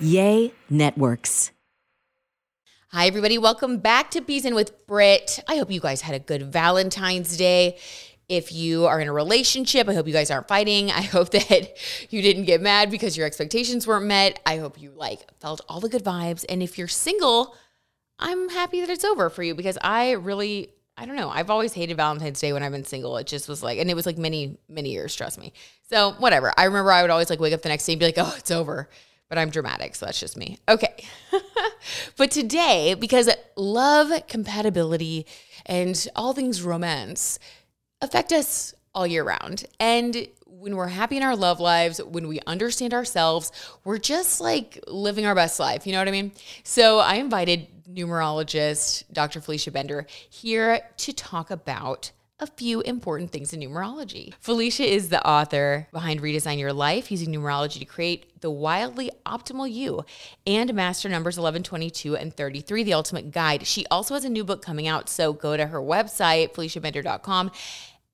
Yay Networks. Hi, everybody. Welcome back to B Zen with Brit. I hope you guys had a good Valentine's Day. If you are in a relationship, I hope you guys aren't fighting. I hope that you didn't get mad because your expectations weren't met. I hope you like felt all the good vibes. And if you're single, I'm happy that it's over for you because I really I don't know. I've always hated Valentine's Day when I've been single. It just was like, and it was like many, many years, trust me. So, whatever. I remember I would always like wake up the next day and be like, oh, it's over. But I'm dramatic. So that's just me. Okay. but today, because love, compatibility, and all things romance affect us all year round. And when we're happy in our love lives, when we understand ourselves, we're just like living our best life. You know what I mean? So I invited numerologist Dr. Felicia Bender here to talk about a few important things in numerology. Felicia is the author behind Redesign Your Life using numerology to create the wildly optimal you and master numbers 11, 22, and 33, the ultimate guide. She also has a new book coming out, so go to her website, feliciabender.com,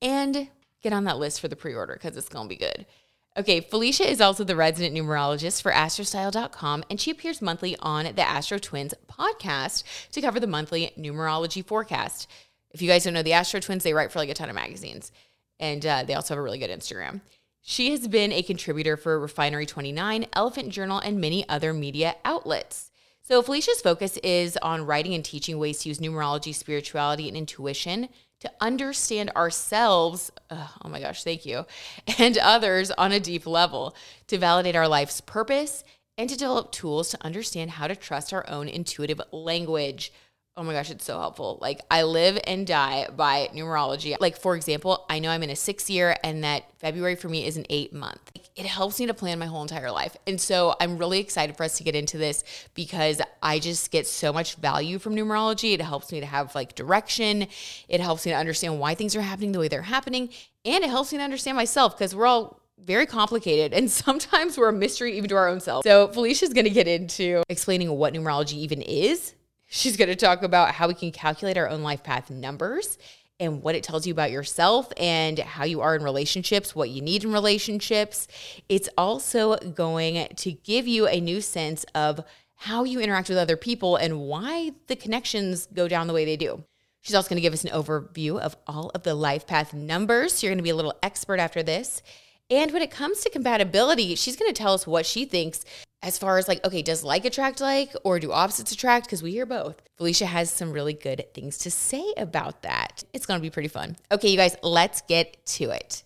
and get on that list for the pre order because it's going to be good. Okay, Felicia is also the resident numerologist for astrostyle.com, and she appears monthly on the AstroTwins podcast to cover the monthly numerology forecast. If you guys don't know the AstroTwins, they write for like a ton of magazines, and uh, they also have a really good Instagram. She has been a contributor for Refinery 29, Elephant Journal, and many other media outlets. So, Felicia's focus is on writing and teaching ways to use numerology, spirituality, and intuition to understand ourselves, oh my gosh, thank you, and others on a deep level, to validate our life's purpose, and to develop tools to understand how to trust our own intuitive language. Oh my gosh, it's so helpful. Like, I live and die by numerology. Like, for example, I know I'm in a six year and that February for me is an eight month. It helps me to plan my whole entire life. And so I'm really excited for us to get into this because I just get so much value from numerology. It helps me to have like direction, it helps me to understand why things are happening the way they're happening, and it helps me to understand myself because we're all very complicated and sometimes we're a mystery even to our own self. So Felicia's going to get into explaining what numerology even is She's going to talk about how we can calculate our own life path numbers and what it tells you about yourself and how you are in relationships, what you need in relationships. It's also going to give you a new sense of how you interact with other people and why the connections go down the way they do. She's also going to give us an overview of all of the life path numbers. So you're going to be a little expert after this. And when it comes to compatibility, she's going to tell us what she thinks as far as like, okay, does like attract like or do opposites attract? Because we hear both. Felicia has some really good things to say about that. It's going to be pretty fun. Okay, you guys, let's get to it.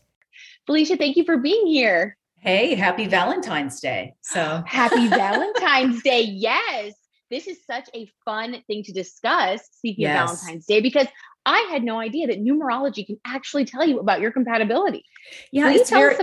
Felicia, thank you for being here. Hey, happy Valentine's Day. So happy Valentine's Day. Yes. This is such a fun thing to discuss, speaking yes. of Valentine's Day, because I had no idea that numerology can actually tell you about your compatibility. Yeah, Can it's very,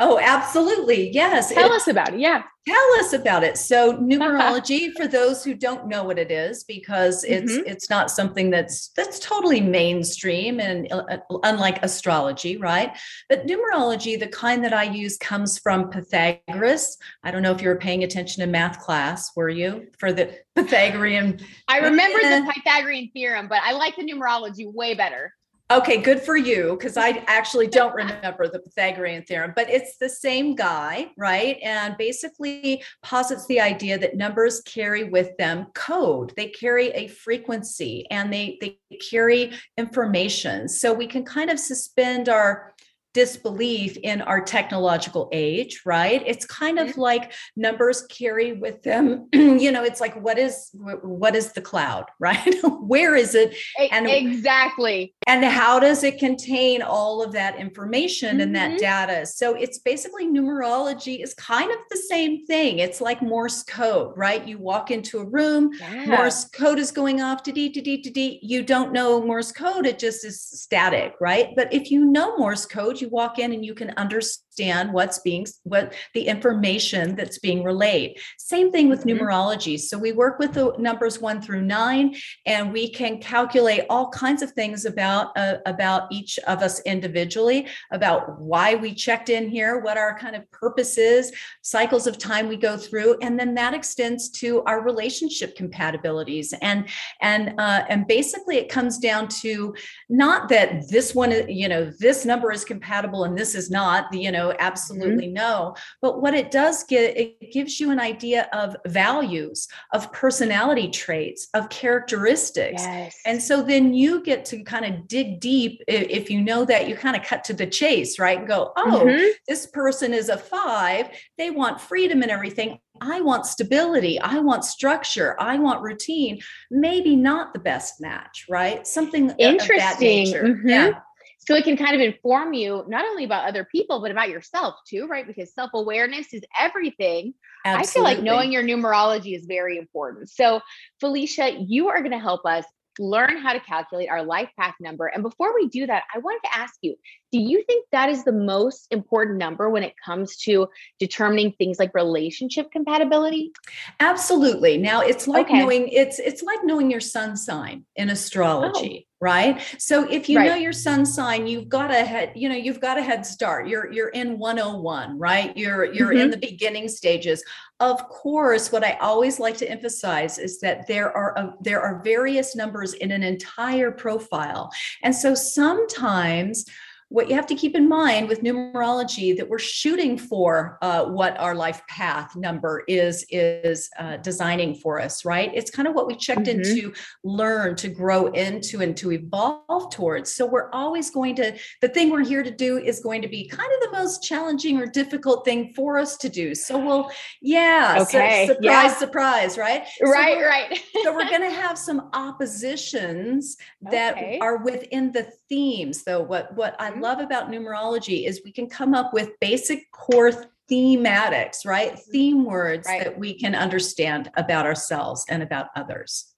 Oh, absolutely. Yes. Tell it, us about it. Yeah. Tell us about it. So numerology for those who don't know what it is because it's mm-hmm. it's not something that's that's totally mainstream and uh, uh, unlike astrology, right? But numerology, the kind that I use comes from Pythagoras. I don't know if you were paying attention in math class, were you? For the Pythagorean I remember the Pythagorean theorem, but I like the numerology way better. Okay, good for you because I actually don't remember the Pythagorean theorem, but it's the same guy, right? And basically posits the idea that numbers carry with them code. They carry a frequency and they they carry information. So we can kind of suspend our disbelief in our technological age, right? It's kind of like numbers carry with them, you know, it's like what is what is the cloud, right? Where is it? And exactly. And how does it contain all of that information mm-hmm. and that mm-hmm. data? So it's basically numerology is kind of the same thing. It's like Morse code, right? You walk into a room, yeah. Morse code is going off to d to d to d. You don't know Morse code, it just is static, right? But if you know Morse code, you walk in and you can understand what's being what the information that's being relayed. Same thing with mm-hmm. numerology. So we work with the numbers 1 through 9 and we can calculate all kinds of things about uh, about each of us individually about why we checked in here what our kind of purpose is cycles of time we go through and then that extends to our relationship compatibilities. And and uh, and basically it comes down to not that this one you know this number is compatible compatible and this is not you know know, mm-hmm. absolutely mm-hmm. no. But what it does get, it gives you an idea of values, of personality traits, of characteristics. Yes. And so then you get to kind of dig deep. If you know that, you kind of cut to the chase, right? And go, oh, mm-hmm. this person is a five. They want freedom and everything. I want stability. I want structure. I want routine. Maybe not the best match, right? Something interesting. Mm-hmm. Yeah. So it can kind of inform you not only about other people, but about yourself too, right? Because self awareness is everything. Absolutely. I feel like knowing your numerology is very important. So, Felicia, you are going to help us learn how to calculate our life path number. And before we do that, I wanted to ask you do you think that is the most important number when it comes to determining things like relationship compatibility? Absolutely. Now it's like okay. knowing it's it's like knowing your sun sign in oh. astrology. Right? So if you right. know your sun sign you've got a head you know you've got a head start. You're you're in 101 right? You're you're mm-hmm. in the beginning stages. Of course what i always like to emphasize is that there are a, there are various numbers in an entire profile. And so sometimes what you have to keep in mind with numerology that we're shooting for uh, what our life path number is is uh, designing for us right it's kind of what we checked mm-hmm. in to learn to grow into and to evolve towards so we're always going to the thing we're here to do is going to be kind of the most challenging or difficult thing for us to do so we'll yeah okay. surprise yeah. surprise right right so right so we're going to have some oppositions that okay. are within the themes though what what i mm-hmm. love about numerology is we can come up with basic core thematics right mm-hmm. theme words right. that we can understand about ourselves and about others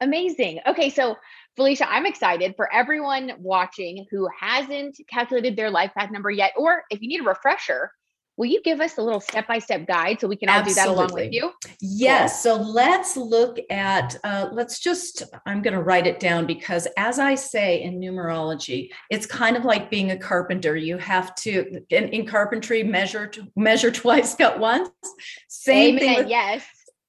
amazing okay so Felicia, I'm excited for everyone watching who hasn't calculated their life path number yet, or if you need a refresher, Will you give us a little step by step guide so we can all Absolutely. do that along with you? Yes. Cool. So let's look at, uh, let's just, I'm going to write it down because as I say in numerology, it's kind of like being a carpenter. You have to, in, in carpentry, measure, measure twice, cut once. Same Amen. thing. With, yes.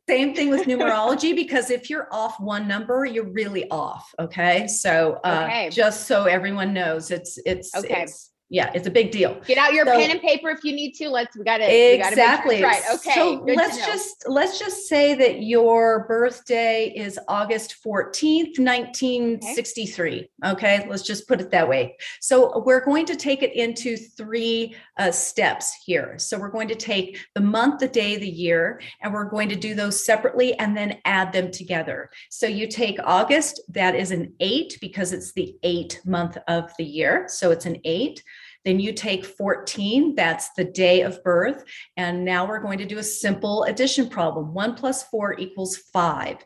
Same thing with numerology because if you're off one number, you're really off. Okay. So uh, okay. just so everyone knows, it's, it's, okay. It's, yeah, it's a big deal. Get out your so, pen and paper if you need to. Let's we got to exactly sure right. Okay, so let's just let's just say that your birthday is August fourteenth, nineteen sixty three. Okay. okay, let's just put it that way. So we're going to take it into three uh, steps here. So we're going to take the month, the day, the year, and we're going to do those separately and then add them together. So you take August, that is an eight because it's the eight month of the year. So it's an eight. Then you take 14, that's the day of birth. And now we're going to do a simple addition problem. One plus four equals five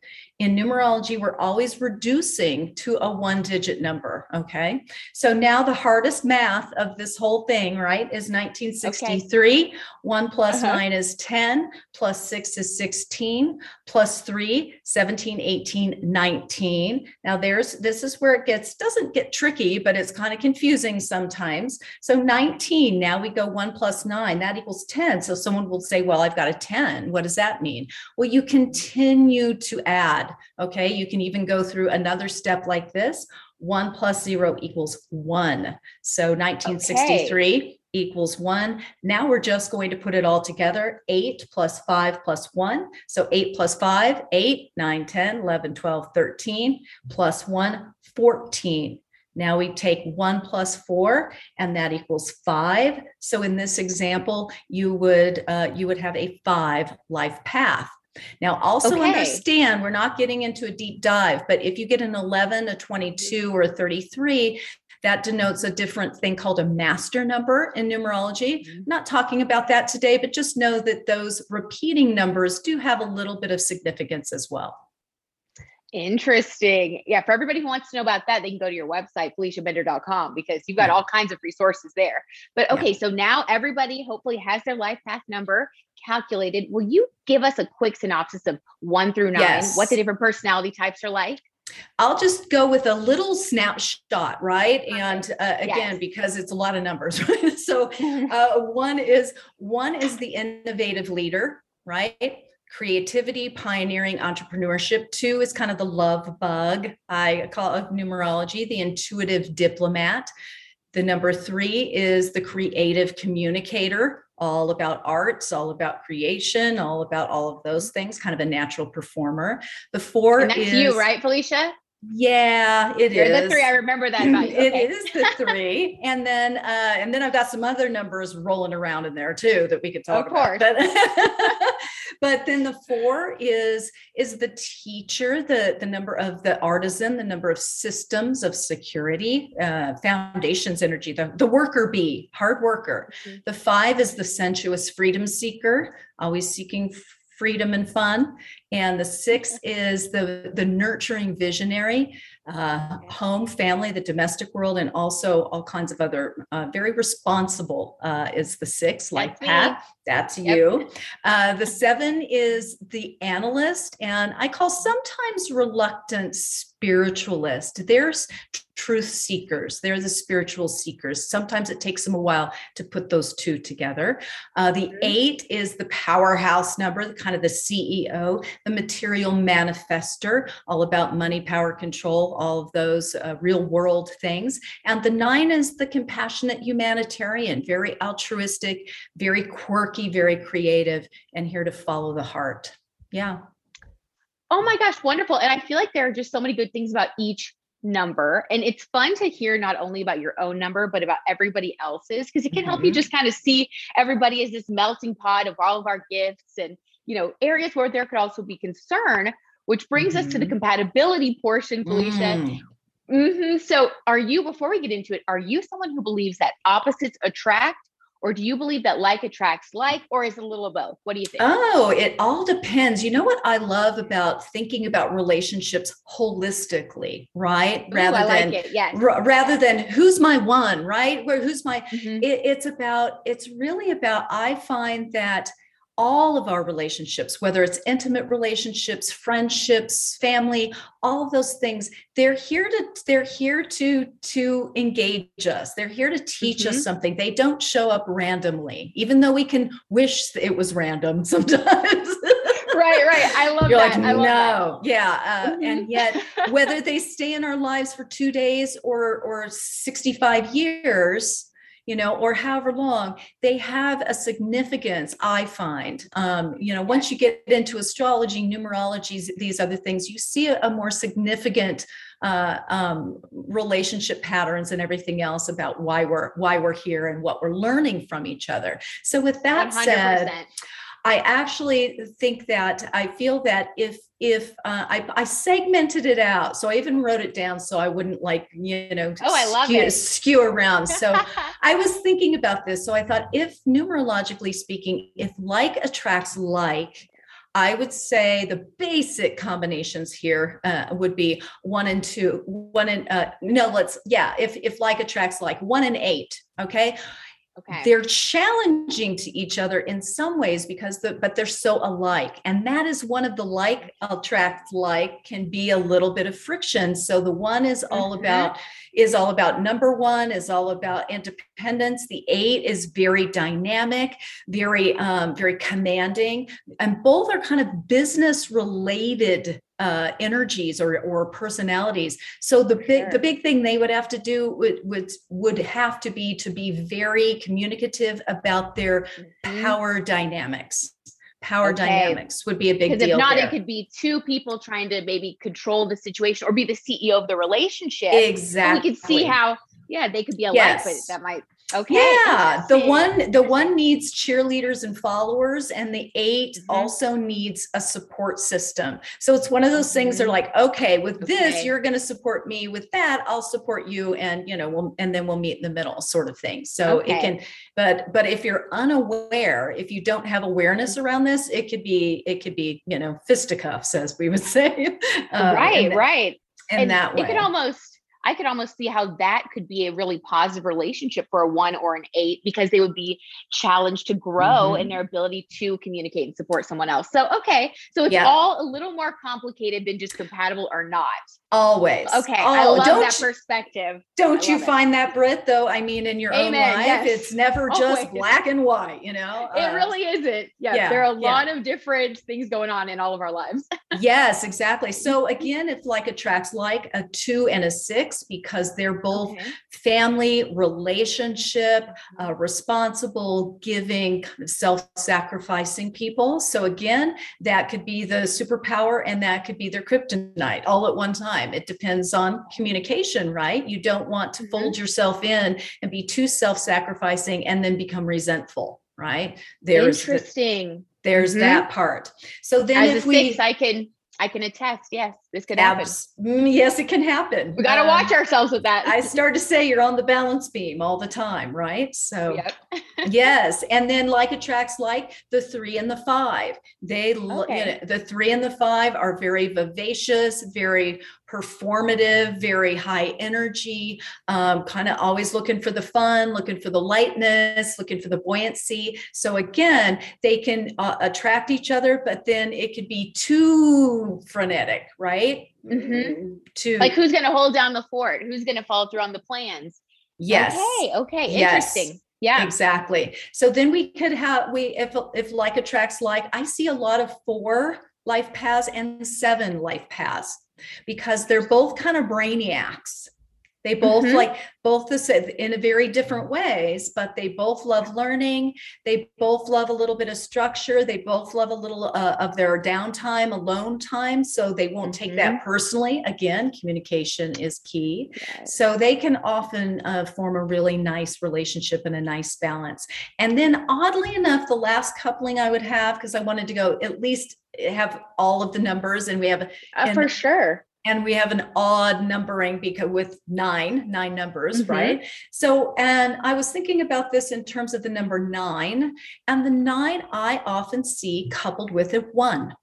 in numerology, we're always reducing to a one digit number. Okay. So now the hardest math of this whole thing, right, is 1963. Okay. One plus uh-huh. nine is 10, plus six is 16, plus three, 17, 18, 19. Now there's this is where it gets doesn't get tricky, but it's kind of confusing sometimes. So 19, now we go one plus nine, that equals 10. So someone will say, Well, I've got a 10. What does that mean? Well, you continue to add. Okay, you can even go through another step like this. One plus zero equals one. So 1963 okay. equals one. Now we're just going to put it all together. Eight plus five plus one. So eight plus five, eight, nine, 10, 11, 12, 13, plus one, 14. Now we take one plus four, and that equals five. So in this example, you would uh, you would have a five life path. Now, also okay. understand we're not getting into a deep dive, but if you get an 11, a 22, or a 33, that denotes a different thing called a master number in numerology. Mm-hmm. not talking about that today, but just know that those repeating numbers do have a little bit of significance as well. Interesting. Yeah, for everybody who wants to know about that, they can go to your website, feliciabender.com, because you've got all kinds of resources there. But okay, yeah. so now everybody hopefully has their life path number calculated. Will you give us a quick synopsis of one through nine, yes. what the different personality types are like? I'll just go with a little snapshot, right? And uh, again, yes. because it's a lot of numbers, right? So uh, one is one is the innovative leader, right? Creativity, pioneering, entrepreneurship. Two is kind of the love bug. I call it numerology, the intuitive diplomat. The number three is the creative communicator, all about arts, all about creation, all about all of those mm-hmm. things, kind of a natural performer. The four and that's is you, right, Felicia? Yeah, it You're is. the three. I remember that about you. It is the three, and then uh, and then I've got some other numbers rolling around in there too that we could talk Of about. course. But, but then the four is is the teacher, the the number of the artisan, the number of systems of security, uh, foundations, energy, the the worker bee, hard worker. Mhm. The five is the sensuous freedom seeker, always seeking freedom and fun. And the six is the, the nurturing visionary, uh, home, family, the domestic world, and also all kinds of other uh, very responsible uh, is the six, like That's me. Pat. That's Yep. you. Uh, the seven is the analyst, and I call sometimes reluctant spiritualist. There's truth seekers. They're the spiritual seekers. Sometimes it takes them a while to put those two together. Uh, the Mhm. eight is the powerhouse number, the kind of the CEO, the material manifester, all about money, power, control, all of those uh, real world things. And the nine is the compassionate humanitarian, very altruistic, very quirky, very creative, and here to follow the heart. Yeah. Oh my gosh, wonderful. And I feel like there are just so many good things about each number. And it's fun to hear not only about your own number, but about everybody else's, because it can help you Mhm. just kind of see everybody as this melting pot of all of our gifts and, you know, areas where there could also be concern, which brings us to the Mhm. compatibility portion, Felicia. Mm. hmm So, are you, before we get into it, are you someone who believes that opposites attract, or do you believe that like attracts like, or is it a little of both? What do you think? Oh, it all depends. You know what I love about thinking about relationships holistically, right? Ooh, rather like than. Yes. ra- rather than who's my one, right? Where who's my Mhm. it, it's about it's really about i find that all of our relationships whether it's intimate relationships friendships family all of those things they're here to they're here to to engage us they're here to teach us something they don't show up randomly even though we can wish it was random sometimes right, right. I love you're that. like I love that. no yeah uh, and yet whether they stay in our lives for two days or or 65 years you know or however long they have a significance i find um, you know once you get into astrology numerology these other things you see a, a more significant uh, um, relationship patterns and everything else about why we're why we're here and what we're learning from each other so with that said 100%. I actually think that I feel that if if uh, I, I segmented it out, so I even wrote it down so I wouldn't like you know Oh, I love skew, it. skew around. So I was thinking about this. So I thought, if numerologically speaking, if like attracts like, I would say the basic combinations here uh, would be one and two, one and uh, no, let's yeah. If if like attracts like, one and eight. Okay, okay. they're challenging to each other in some ways because the but they're so alike and that is one of the like attract like can be a little bit of friction so the one is all Mhm. about is all about number one is all about independence the eight is very dynamic very um very commanding and both are kind of business related uh, energies or, or personalities. So the big the big thing they would have to do would would would have to be to be very communicative about their Mhm. power dynamics. Power Okay. dynamics would be a big Because deal. if not, there. it could be two people trying to maybe control the situation or be the CEO of the relationship. exactly. And we could see how, yeah, they could be alike, but Yes. that might okay. yeah, the one the one needs cheerleaders and followers, and the 8 Mhm. also needs a support system. So it's one of those things. They're Mhm. like, okay, with this, you're going to support me. With that, I'll support you, and you know, we'll and then we'll meet in the middle, sort of thing. So Okay. it can, but but if you're unaware, if you don't have awareness around this, it could be it could be you know fisticuffs, as we would say, um, right, that- right. in and that way. it could almost I could almost see how that could be a really positive relationship for a one or an eight because they would be challenged to grow in Mhm. their ability to communicate and support someone else. So, okay. So it's Yeah. all a little more complicated than just compatible or not. Always. Okay. I Oh, love don't that you- perspective. Don't you love it. find that, Brit, though? I mean, in your own life, yes. it's never just Always. black and white, you know? It Uh, really isn't. Yeah, yeah, there are a yeah. lot of different things going on in all of our lives. yes, exactly. So again, it's like attracts like a two and a six because they're both okay. family, relationship, uh, responsible, giving, kind of self-sacrificing people. So again, that could be the superpower and that could be their kryptonite all at one time. It depends on communication, right? You don't want to mm-hmm. fold yourself in and be too self-sacrificing and then become resentful, right? There's interesting. The, there's mm-hmm. that part. So then As if we six, I can I can attest. Yes, this could happen. Mm, yes, it can happen. We got to uh, watch ourselves with that. I start to say you're on the balance beam all the time, right? So, yep. yes. And then like attracts like the three and the five. They, okay. you know, the three and the five are very vivacious, very performative, very high energy, um, kind of always looking for the fun, looking for the lightness, looking for the buoyancy. So again, they can uh, attract each other, but then it could be too frenetic, right? Mm-hmm. To like who's going to hold down the fort? Who's going to follow through on the plans? Yes. Okay. Okay. Yes. Interesting. Yeah. Exactly. So then we could have we if if like attracts like, I see a lot of four life paths and seven life paths because they're both kind of brainiacs. They both mm-hmm. like both this in a very different ways, but they both love learning. They both love a little bit of structure. They both love a little uh, of their downtime, alone time. So they won't take mm-hmm. that personally. Again, communication is key. Yes. So they can often uh, form a really nice relationship and a nice balance. And then, oddly enough, the last coupling I would have, because I wanted to go at least have all of the numbers and we have uh, for sure and we have an odd numbering because with nine nine numbers mm-hmm. right so and i was thinking about this in terms of the number nine and the nine i often see coupled with a one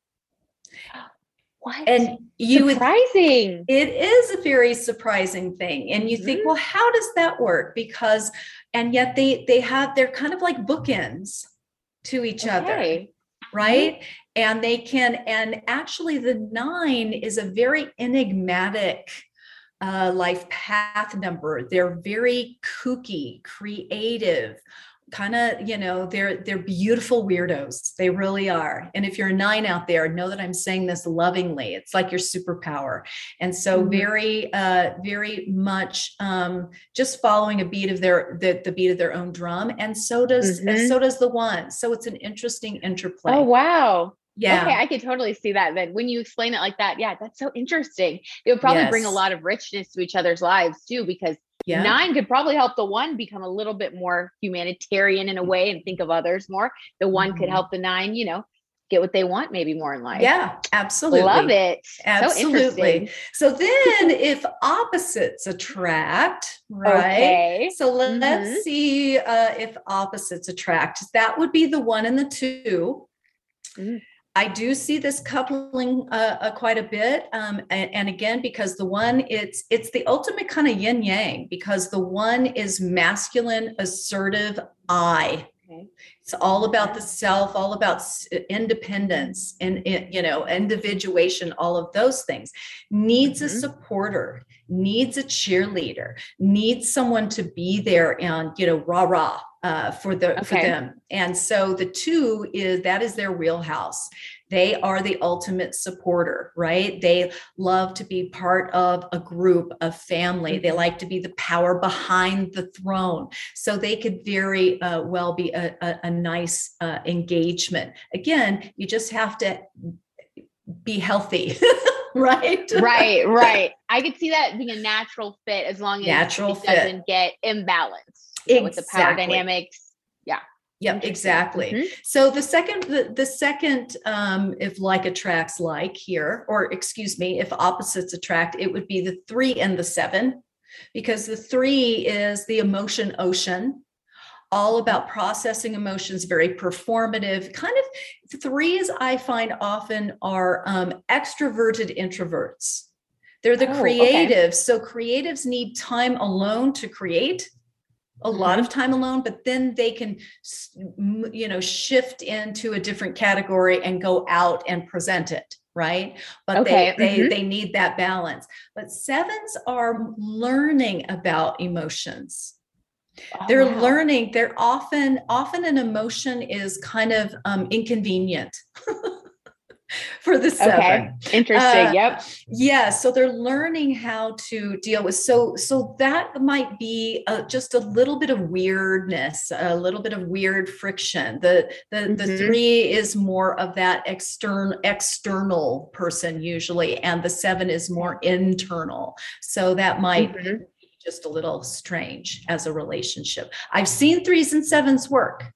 what? And you surprising. Would, it is a very surprising thing. And you mm-hmm. think, well, how does that work? Because and yet they they have they're kind of like bookends to each okay. other right? And they can, and actually, the nine is a very enigmatic uh, life path number. They're very kooky, creative, kind of you know they're they're beautiful weirdos. They really are. And if you're a nine out there know that i'm saying this lovingly. It's like your superpower. And so mm-hmm. very uh very much um just following a beat of their the, the beat of their own drum. And so does mm-hmm. and so does the one. So it's an interesting interplay. Oh wow yeah. Okay, I could totally see that then. When you explain it like that, yeah, that's so interesting. It would probably yes. bring a lot of richness to each other's lives too, because yeah. Nine could probably help the one become a little bit more humanitarian in a way and think of others more. The one mm-hmm. could help the nine, you know, get what they want maybe more in life. Yeah, absolutely. Love it. Absolutely. So, so then if opposites attract, right? Okay. So let's mm-hmm. see uh, if opposites attract. That would be the one and the 2 mm-hmm. I do see this coupling uh, uh, quite a bit, um, and, and, again because the one it's it's the ultimate kind of yin yang because the one is masculine, assertive I. Okay. It's all about the self, all about independence and you know individuation, all of those things. Needs mm-hmm. a supporter, needs a cheerleader, needs someone to be there and you know rah rah uh, for the okay. for them. And so the two is that is their wheelhouse. They are the ultimate supporter, right? They love to be part of a group, a family. They mm-hmm. like to be the power behind the throne. So they could very uh, well be a, a, a nice uh, engagement. Again, you just have to be healthy. right right right i could see that being a natural fit as long as natural it doesn't get imbalanced exactly. with the power dynamics. Yeah. Yep, exactly. Mm-hmm. So the second, the, the second, um, if like attracts like here, or excuse me, if opposites attract, it would be the three and the seven, because the three is the emotion ocean, all about processing emotions, very performative. Kind of threes, I find often are um, extroverted introverts. They're the oh, creatives. Okay. So creatives need time alone to create a lot of mm-hmm. time alone but then they can you know shift into a different category and go out and present it right but okay. they they, mm-hmm. they need that balance but sevens are learning about emotions oh, they're wow. learning they're often often an emotion is kind of um, inconvenient for the seven. Okay. Interesting. Uh, yep. Yeah. So they're learning how to deal with so so that might be a, just a little bit of weirdness, a little bit of weird friction. The the mm-hmm. the three is more of that external external person usually, and the seven is more internal. So that might. Mm-hmm. Just a little strange as a relationship. I've seen threes and sevens work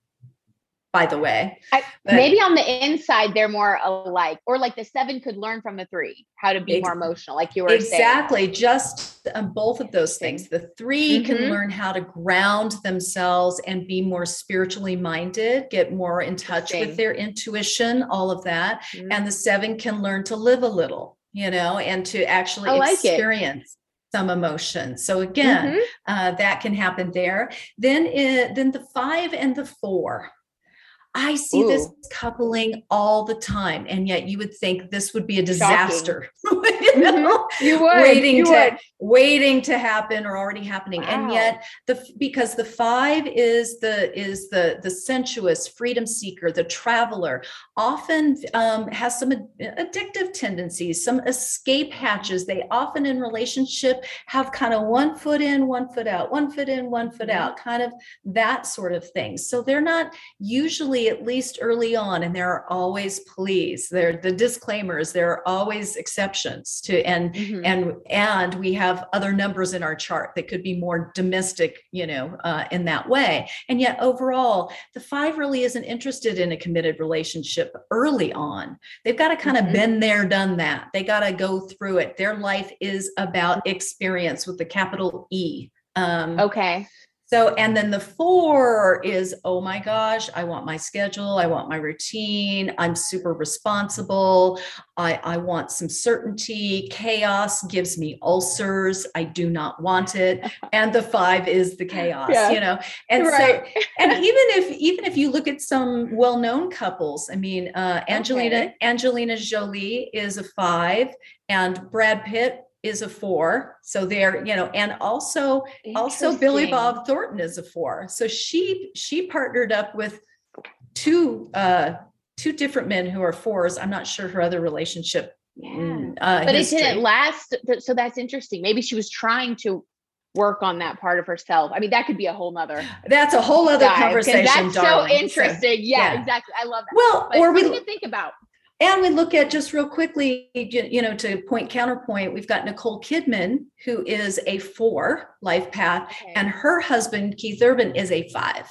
by the way. I, maybe on the inside they're more alike, or like the seven could learn from the three how to be ex- more emotional, like you were exactly. Saying. Just um, both of those things. The 3 mm-hmm. can learn how to ground themselves and be more spiritually minded, get more in touch with their intuition, all of that. Mm-hmm. And the seven can learn to live a little, you know, and to actually like experience. It some emotion. So again, mm-hmm. uh, that can happen there. Then, it, then the five and the four. I see Ooh. this coupling all the time, and yet you would think this would be a disaster. you, know? mm-hmm. you would waiting you to would. waiting to happen or already happening, wow. and yet the because the five is the is the the sensuous freedom seeker, the traveler, often um, has some addictive tendencies, some escape hatches. They often in relationship have kind of one foot in, one foot out, one foot in, one foot mm-hmm. out, kind of that sort of thing. So they're not usually at least early on and there are always pleas. There the disclaimers there are always exceptions to and mm-hmm. and and we have other numbers in our chart that could be more domestic you know uh, in that way. And yet overall the five really isn't interested in a committed relationship early on. They've got to kind of mm-hmm. been there done that. They got to go through it. Their life is about experience with the capital e um, okay so, and then the four is, oh my gosh, I want my schedule. I want my routine. I'm super responsible. I, I want some certainty. Chaos gives me ulcers. I do not want it. And the five is the chaos, yeah. you know? And right. so, and even if, even if you look at some well-known couples, I mean, uh, Angelina, okay. Angelina Jolie is a five and Brad Pitt is a four. So there, you know, and also also Billy Bob Thornton is a four. So she she partnered up with two uh two different men who are fours. I'm not sure her other relationship. Yeah. Mm, uh, but history. it didn't last. So that's interesting. Maybe she was trying to work on that part of herself. I mean, that could be a whole nother. That's a whole other conversation. That's darling. so interesting. So, yeah, yeah, exactly. I love that. Well, but or we think about and we look at just real quickly, you know, to point counterpoint, we've got Nicole Kidman, who is a four life path, okay. and her husband, Keith Urban, is a five.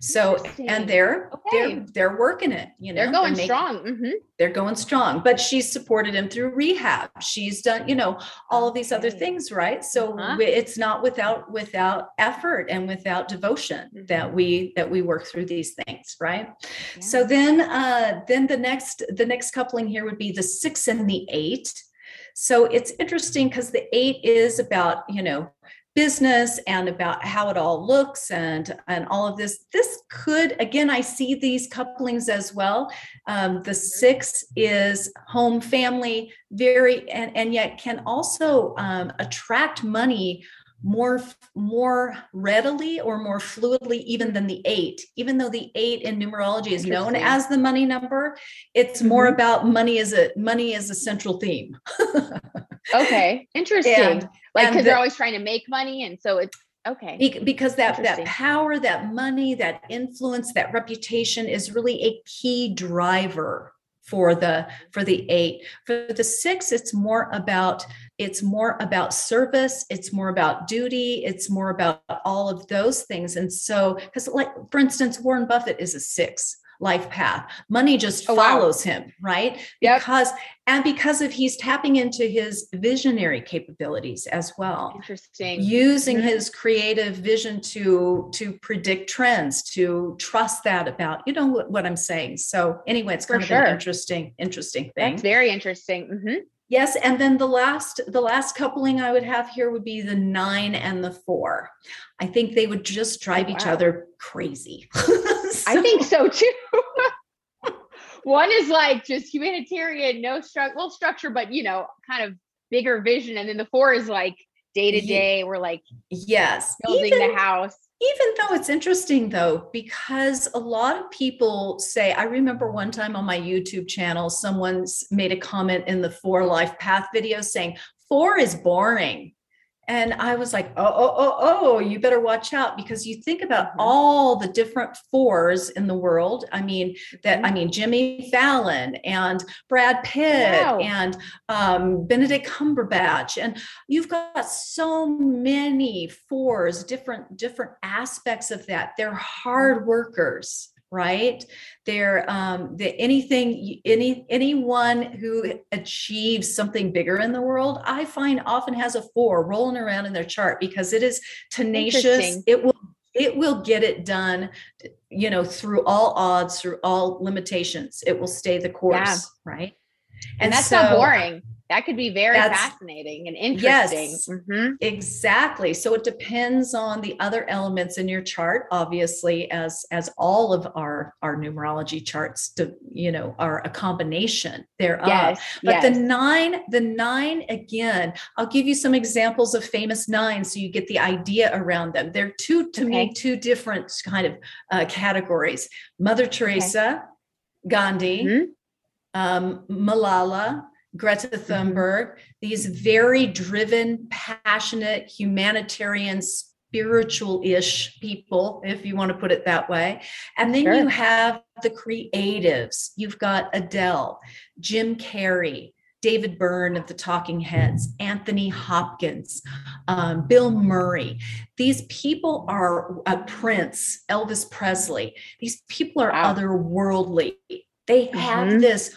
So and they're okay. they're they're working it, you know. They're going they're making, strong. Mm-hmm. They're going strong. But she's supported him through rehab. She's done, you know, all of these other things, right? So uh-huh. it's not without without effort and without devotion mm-hmm. that we that we work through these things, right? Yeah. So then uh then the next the next coupling here would be the six and the eight. So it's interesting because the eight is about, you know, business and about how it all looks and and all of this this could again i see these couplings as well. Um, the six is home family very and, and yet can also um, attract money more more readily or more fluidly even than the eight. Even though the eight in numerology is known as the money number it's more mm-hmm. about money as a money as a central theme. Okay interesting. And, like because the, they're always trying to make money and so it's okay. Because that that power that money that influence that reputation is really a key driver for the for the eight. For the six it's more about it's more about service it's more about duty it's more about all of those things. And so because like for instance warren buffett is a six life path. Money just oh, follows wow. him, right? Yep. Because and because of he's tapping into his visionary capabilities as well. Interesting. Using mm-hmm. his creative vision to to predict trends, to trust that about, you know what, what I'm saying. So anyway, it's kind For of sure. an interesting, interesting thing. That's very interesting. Mm-hmm. Yes, and then the last the last coupling I would have here would be the 9 and the 4. I think they would just drive oh, wow. each other crazy. so, I think so too. One is like just humanitarian, no structure, well structure, but you know, kind of bigger vision, and then the 4 is like day to day. We're like yes, building Even, the house even though it's interesting though because a lot of people say i remember one time on my youtube channel someone's made a comment in the four life path video saying four is boring and I was like, oh, oh, oh, oh, you better watch out because you think about mm-hmm. all the different fours in the world. I mean, that, I mm-hmm. mean, Jimmy Fallon and Brad Pitt wow. and um, Benedict Cumberbatch. And you've got so many fours, different, different aspects of that. They're hard workers right? They're um the anything any anyone who achieves something bigger in the world i find often has a four rolling around in their chart because it is tenacious. It will it will get it done you know through all odds through all limitations. It will stay the course yeah. right? And, and that's so, not boring that could be very fascinating and interesting. Yes, mm-hmm. exactly. So it depends on the other elements in your chart, obviously, as as all of our our numerology charts, to, you know, are a combination thereof. Yes, but yes. the nine, the nine again, I'll give you some examples of famous nines so you get the idea around them. They're two to okay. me two different kind of uh, categories: Mother Teresa, okay. Gandhi, mm-hmm. um, Malala. Greta mm-hmm. Thunberg, these very driven, passionate, humanitarian, spiritual ish people, if you want to put it that way. And then sure. you have the creatives. You've got Adele, Jim Carrey, David Byrne of the Talking Heads, Anthony Hopkins, um, Bill Murray. These people are uh, Prince, Elvis Presley. These people are wow. otherworldly. They have mm-hmm. this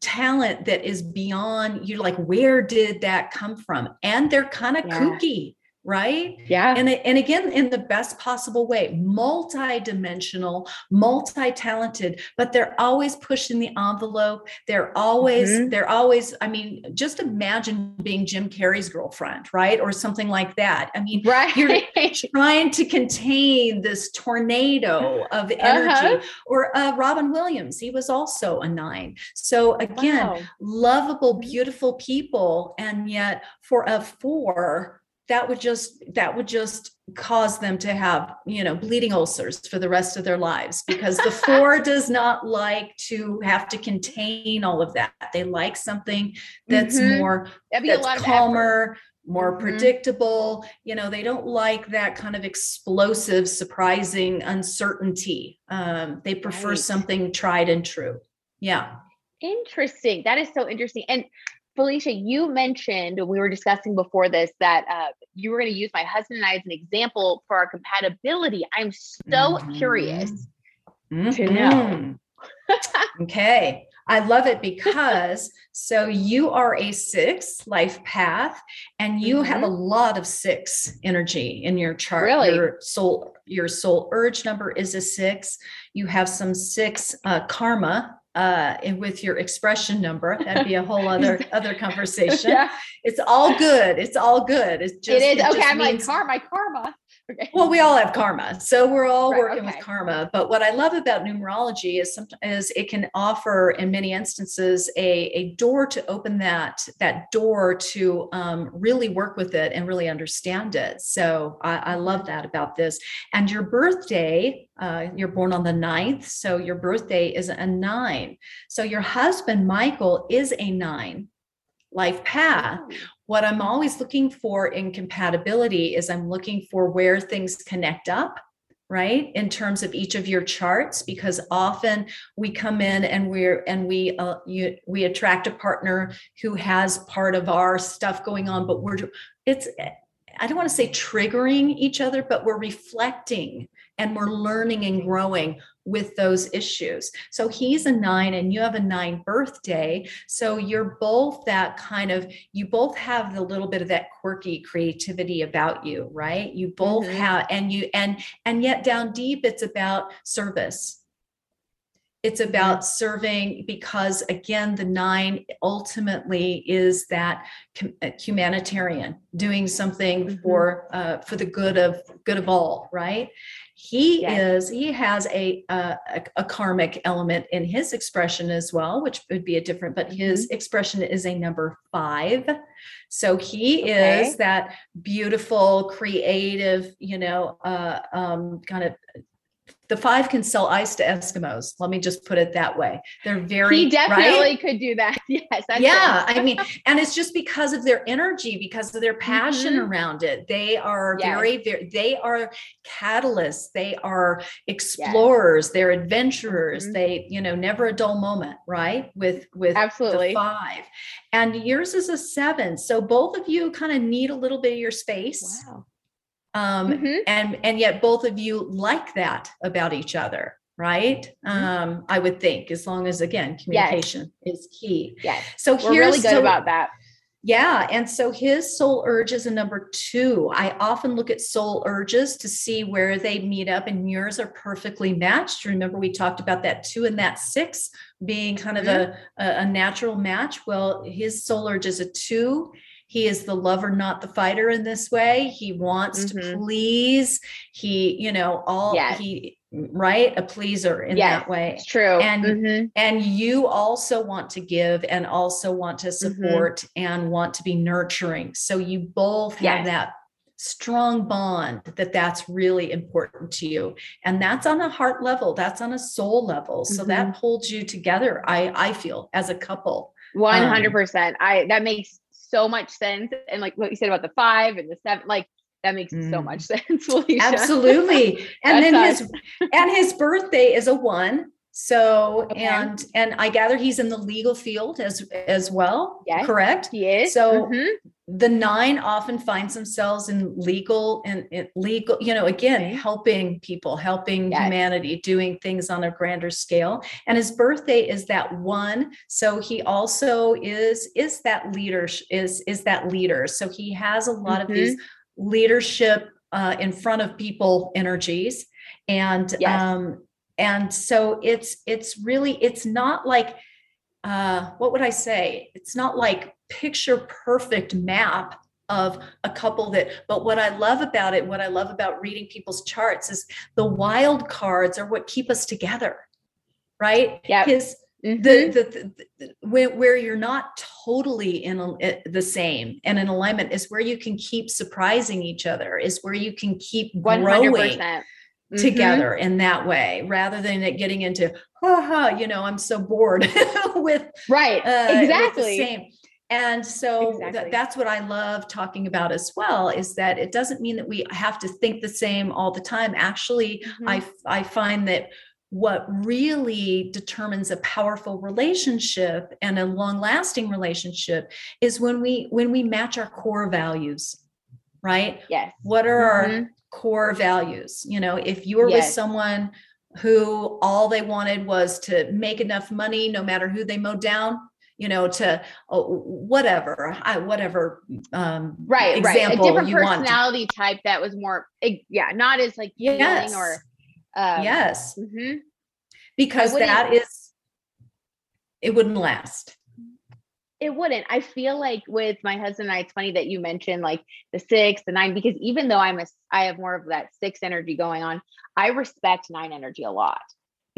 talent that is beyond you like where did that come from and they're kind of yeah. kooky right yeah and and again in the best possible way multi-dimensional multi-talented but they're always pushing the envelope they're always mm-hmm. they're always i mean just imagine being jim carrey's girlfriend right or something like that i mean right. you're trying to contain this tornado of energy uh-huh. or uh, robin williams he was also a nine so again wow. lovable beautiful people and yet for a four that would just that would just cause them to have you know bleeding ulcers for the rest of their lives because the four does not like to have to contain all of that. They like something that's mm-hmm. more that's calmer more mm-hmm. predictable you know they don't like that kind of explosive surprising uncertainty. Um, they prefer right. something tried and true. Yeah. Interesting. That is so interesting. And Felicia, you mentioned we were discussing before this that uh, you were going to use my husband and I as an example for our compatibility. I'm so mm-hmm. curious mm-hmm. to know. okay. I love it because so you are a six life path and you mm-hmm. have a lot of six energy in your chart. Really? Your soul, your soul urge number is a six. You have some six uh, karma uh, with your expression number. That'd be a whole other other conversation. Yeah. It's all good. It's all good. It's just it is it okay. I'm means, like karma, my karma. Okay. Well, we all have karma, so we're all right, working okay. with karma. But what I love about numerology is sometimes it can offer, in many instances, a, a door to open that that door to um, really work with it and really understand it. So I, I love that about this. And your birthday, uh, you're born on the 9th, so your birthday is a nine. So your husband Michael is a nine life path. Oh. What I'm always looking for in compatibility is I'm looking for where things connect up right in terms of each of your charts because often we come in and we're and we uh, you, we attract a partner who has part of our stuff going on but we're it's i don't want to say triggering each other but we're reflecting and we're learning and growing with those issues. So he's a nine and you have a nine birthday. So you're both that kind of, you both have the little bit of that quirky creativity about you, right? You both mm-hmm. have, and you, and, and yet down deep, it's about service. It's mm-hmm. about serving because again, the nine ultimately is that uh, humanitarian doing something mm-hmm. for uh, for the good of good of all, right? he yes. is he has a, a, a karmic element in his expression as well which would be a different but his mm-hmm. expression is a number five so he okay. is that beautiful creative you know uh, um, kind of the five can sell ice to Eskimos. Let me just put it that way. They're very. He definitely right? could do that. Yes. yeah. I mean, and it's just because of their energy, because of their passion mm-hmm. around it. They are yes. very, very. They are catalysts. They are explorers. Yes. They're adventurers. Mm-hmm. They, you know, never a dull moment. Right. With with absolutely five, and yours is a seven. So both of you kind of need a little bit of your space. Wow um, mm-hmm. and and yet both of you like that about each other right mm-hmm. um, i would think as long as again communication yes. is key yeah so we're really good so, about that yeah and so his soul urge is a number two i often look at soul urges to see where they meet up and yours are perfectly matched remember we talked about that two and that six being kind mm-hmm. of a, a natural match well his soul urge is a two he is the lover not the fighter in this way he wants mm-hmm. to please he you know all yes. he right a pleaser in yes, that way it's true and mm-hmm. and you also want to give and also want to mm-hmm. support mm-hmm. and want to be nurturing so you both yes. have that strong bond that that's really important to you and that's on a heart level that's on a soul level so that mm-hmm. holds you together i i feel as a couple 100% um, i that makes so much sense. And like what you said about the five and the seven, like that makes mm. so much sense. Felicia. Absolutely. And then his and his birthday is a one. So okay. and and I gather he's in the legal field as as well. Yes, correct. He is. So mm-hmm. The nine often finds themselves in legal and legal, you know, again, okay. helping people, helping yes. humanity, doing things on a grander scale. And his birthday is that one. So he also is is that leader is is that leader. So he has a lot mm-hmm. of these leadership uh, in front of people energies and yes. um and so it's it's really it's not like uh what would i say it's not like picture perfect map of a couple that but what i love about it what i love about reading people's charts is the wild cards are what keep us together right yeah his mm-hmm. the, the, the, the, where, where you're not totally in a, eh, the same and in alignment is where you can keep surprising each other is where you can keep 100%. growing mm-hmm. together in that way rather than it getting into ha ha you know i'm so bored with right uh, exactly with same and so exactly. th- that's what i love talking about as well is that it doesn't mean that we have to think the same all the time actually mm-hmm. i i find that what really determines a powerful relationship and a long lasting relationship is when we when we match our core values right yes what are mm-hmm. our core values. You know, if you were yes. with someone who all they wanted was to make enough money, no matter who they mowed down, you know, to oh, whatever, I, whatever. Um, right, right. A different personality type that was more, yeah, not as like yes. or um, yes, mm-hmm. because that is it wouldn't last it wouldn't. I feel like with my husband and I, it's funny that you mentioned like the six, the nine, because even though I'm a, I have more of that six energy going on, I respect nine energy a lot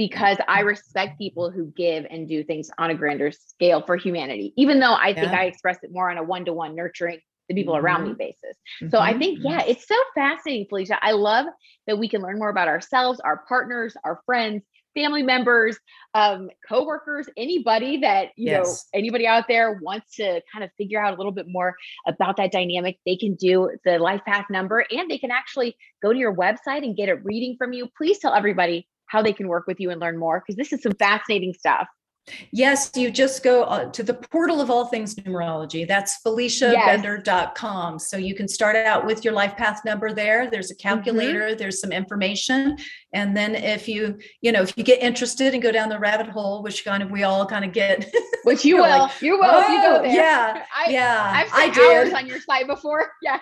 because I respect people who give and do things on a grander scale for humanity, even though I think yeah. I express it more on a one to one nurturing the people mm-hmm. around me mm-hmm. basis. Mm-hmm. So I think, mm-hmm. yeah, it's so fascinating, Felicia. I love that we can learn more about ourselves, our partners, our friends, family members, um, coworkers, anybody that, you yes. know, anybody out there wants to kind of figure out a little bit more about that dynamic, they can do the life path number and they can actually go to your website and get a reading from you. Please tell everybody how they can work with you and learn more because this is some fascinating stuff. Yes, you just go uh, to the portal of all things numerology. That's feliciabender.com. Yes. So you can start out with your life path number there. There's a mm-hmm. calculator, mm-hmm. there's some information. And then if you, you know, if you get interested and go down the rabbit hole, which kind of we all kind of get which you will, like, you will oh, if you go oh, there. Yeah. I, yeah. I've spent I hours on your site before. Yes.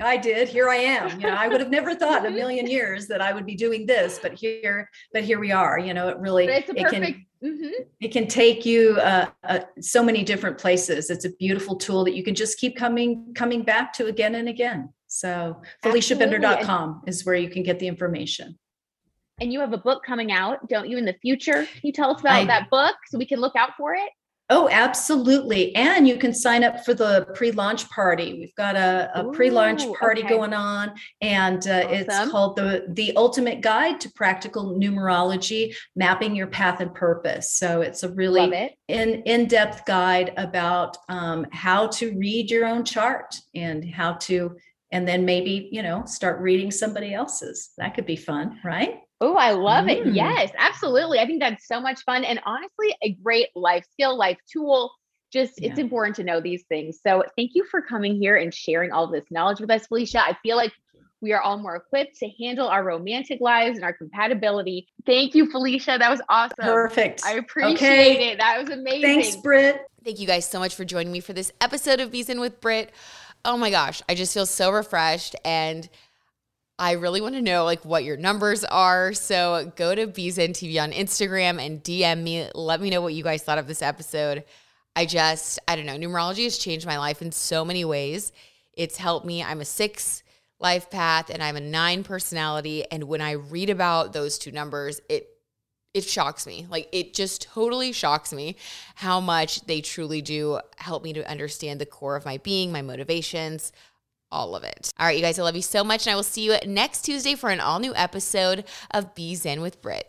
I did. Here I am. You know, I would have never thought in a million years that I would be doing this, but here, but here we are. You know, it really it can mm-hmm. it can take you uh, uh, so many different places. It's a beautiful tool that you can just keep coming coming back to again and again. So FeliciaBender.com is where you can get the information. And you have a book coming out, don't you, in the future? Can you tell us about I, that book so we can look out for it? Oh, absolutely. And you can sign up for the pre launch party. We've got a, a pre launch party okay. going on, and uh, awesome. it's called the, the Ultimate Guide to Practical Numerology Mapping Your Path and Purpose. So it's a really it. in, in depth guide about um, how to read your own chart and how to, and then maybe, you know, start reading somebody else's. That could be fun, right? Oh, I love mm. it. Yes, absolutely. I think that's so much fun and honestly a great life skill, life tool. Just yeah. it's important to know these things. So thank you for coming here and sharing all this knowledge with us, Felicia. I feel like we are all more equipped to handle our romantic lives and our compatibility. Thank you, Felicia. That was awesome. Perfect. I appreciate okay. it. That was amazing. Thanks, Brit. Thank you guys so much for joining me for this episode of B Zen with Brit. Oh my gosh, I just feel so refreshed and I really want to know like what your numbers are. So go to BZen TV on Instagram and DM me. Let me know what you guys thought of this episode. I just, I don't know, numerology has changed my life in so many ways. It's helped me. I'm a six life path and I'm a nine personality. And when I read about those two numbers, it it shocks me. Like it just totally shocks me how much they truly do help me to understand the core of my being, my motivations, all of it. All right, you guys, I love you so much. And I will see you next Tuesday for an all new episode of B Zen with Brit.